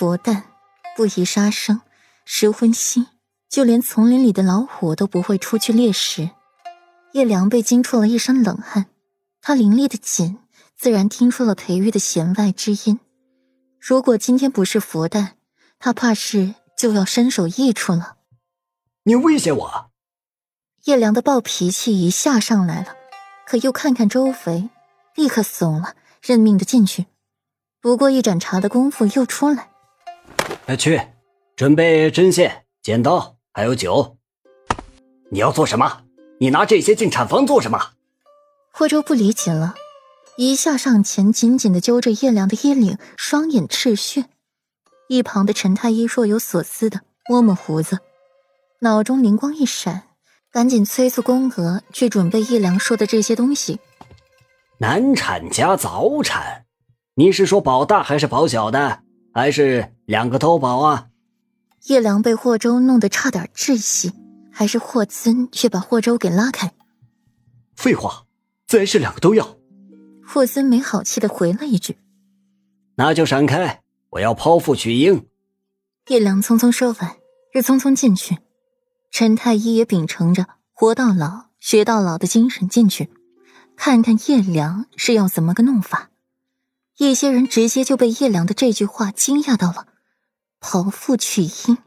佛诞不宜杀生，食荤腥，就连丛林里的老虎都不会出去猎食。叶良被惊出了一身冷汗，他伶俐的紧，自然听出了裴玉的弦外之音。如果今天不是佛诞，他怕是就要身首异处了。你威胁我？叶良的暴脾气一下上来了，可又看看周围，立刻怂了，认命的进去。不过一盏茶的功夫，又出来。来去，准备针线、剪刀，还有酒。你要做什么？你拿这些进产房做什么？霍州不理解了，一下上前，紧紧的揪着叶良的衣领，双眼赤血。一旁的陈太医若有所思的摸摸胡子，脑中灵光一闪，赶紧催促宫娥去准备叶良说的这些东西。难产加早产，你是说保大还是保小的，还是两个都保啊？叶良被霍州弄得差点窒息。还是霍尊却把霍州给拉开。废话，自然是两个都要。霍尊没好气的回了一句：“那就闪开，我要剖腹取婴。”叶良匆匆说完，又匆匆进去。陈太医也秉承着活到老学到老的精神进去，看看叶良是要怎么个弄法。一些人直接就被叶良的这句话惊讶到了：“剖腹取婴，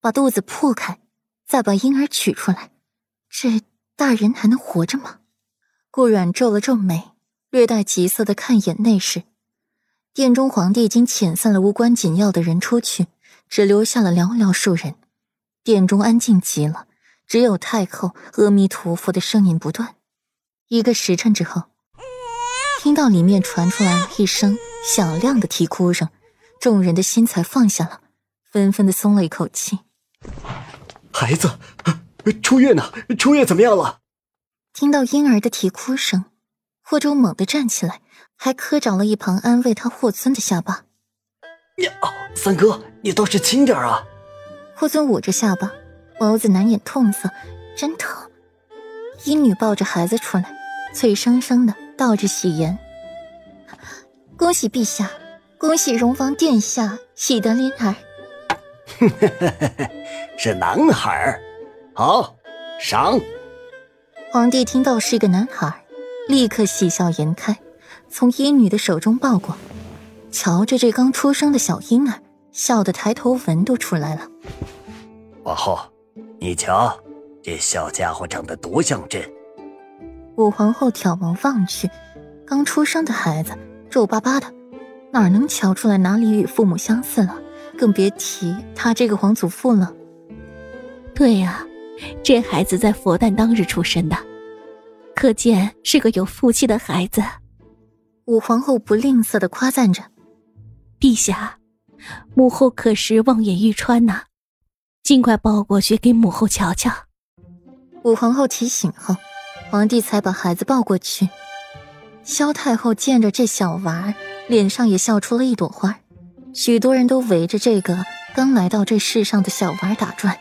把肚子破开。”再把婴儿取出来，这大人还能活着吗？顾阮皱了皱眉，略带急色的看一眼内室。殿中皇帝已经遣散了无关紧要的人出去，只留下了寥寥数人。殿中安静极了，只有太后阿弥陀佛的声音不断。一个时辰之后，听到里面传出来了一声响亮的啼哭声，众人的心才放下了，纷纷的松了一口气。孩子，初月呢？初月怎么样了？听到婴儿的啼哭声，霍州猛地站起来，还磕着了一旁安慰他霍尊的下巴。呀，三哥，你倒是轻点啊！霍尊捂着下巴，眸子难掩痛色，真疼。医女抱着孩子出来，脆生生的道着喜言：“恭喜陛下，恭喜荣王殿下，喜得麟儿。”是男孩好，赏。皇帝听到是个男孩立刻喜笑颜开，从医女的手中抱过，瞧着这刚出生的小婴儿，笑得抬头纹都出来了。皇后，你瞧，这小家伙长得多像朕。武皇后挑眸望去，刚出生的孩子皱巴巴的，哪能瞧出来哪里与父母相似了？更别提他这个皇祖父了。对呀，这孩子在佛诞当日出生的，可见是个有福气的孩子。武皇后不吝啬的夸赞着：“陛下，母后可是望眼欲穿呐，尽快抱过去给母后瞧瞧。”武皇后提醒后，皇帝才把孩子抱过去。萧太后见着这小娃儿，脸上也笑出了一朵花。许多人都围着这个刚来到这世上的小娃儿打转，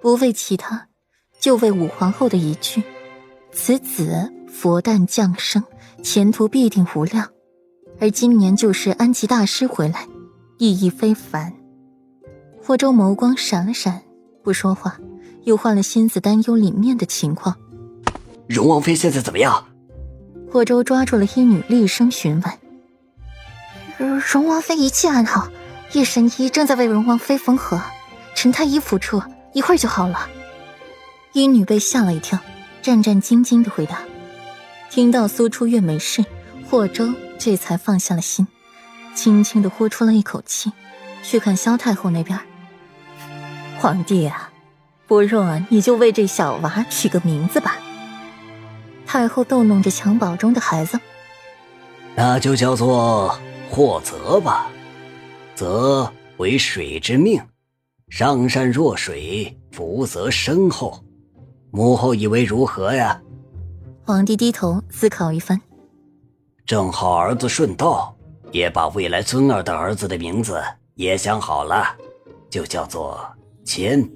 不为其他，就为武皇后的一句：“此子佛诞降生，前途必定无量。”而今年就是安吉大师回来，意义非凡。霍州眸光闪了闪，不说话，又换了心思担忧里面的情况。荣王妃现在怎么样？霍州抓住了医女，厉声询问。荣王妃一切安好，叶神医正在为荣王妃缝合，陈太医辅助，一会儿就好了。医女被吓了一跳，战战兢兢的回答。听到苏初月没事，霍州这才放下了心，轻轻的呼出了一口气，去看萧太后那边。皇帝啊，不若你就为这小娃取个名字吧。太后逗弄着襁褓中的孩子，那就叫做。霍泽吧，泽为水之命，上善若水，福泽深厚。母后以为如何呀？皇帝低头思考一番，正好儿子顺道，也把未来尊儿的儿子的名字也想好了，就叫做谦。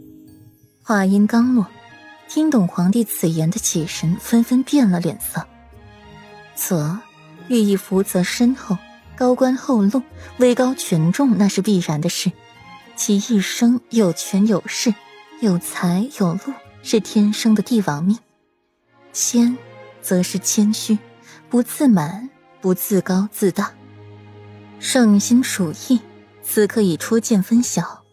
话音刚落，听懂皇帝此言的起神纷纷变了脸色。泽，寓意福泽深厚。高官厚禄、位高权重，那是必然的事；其一生有权有势、有财有禄，是天生的帝王命。谦，则是谦虚，不自满，不自高自大。圣心属意，此刻已初见分晓。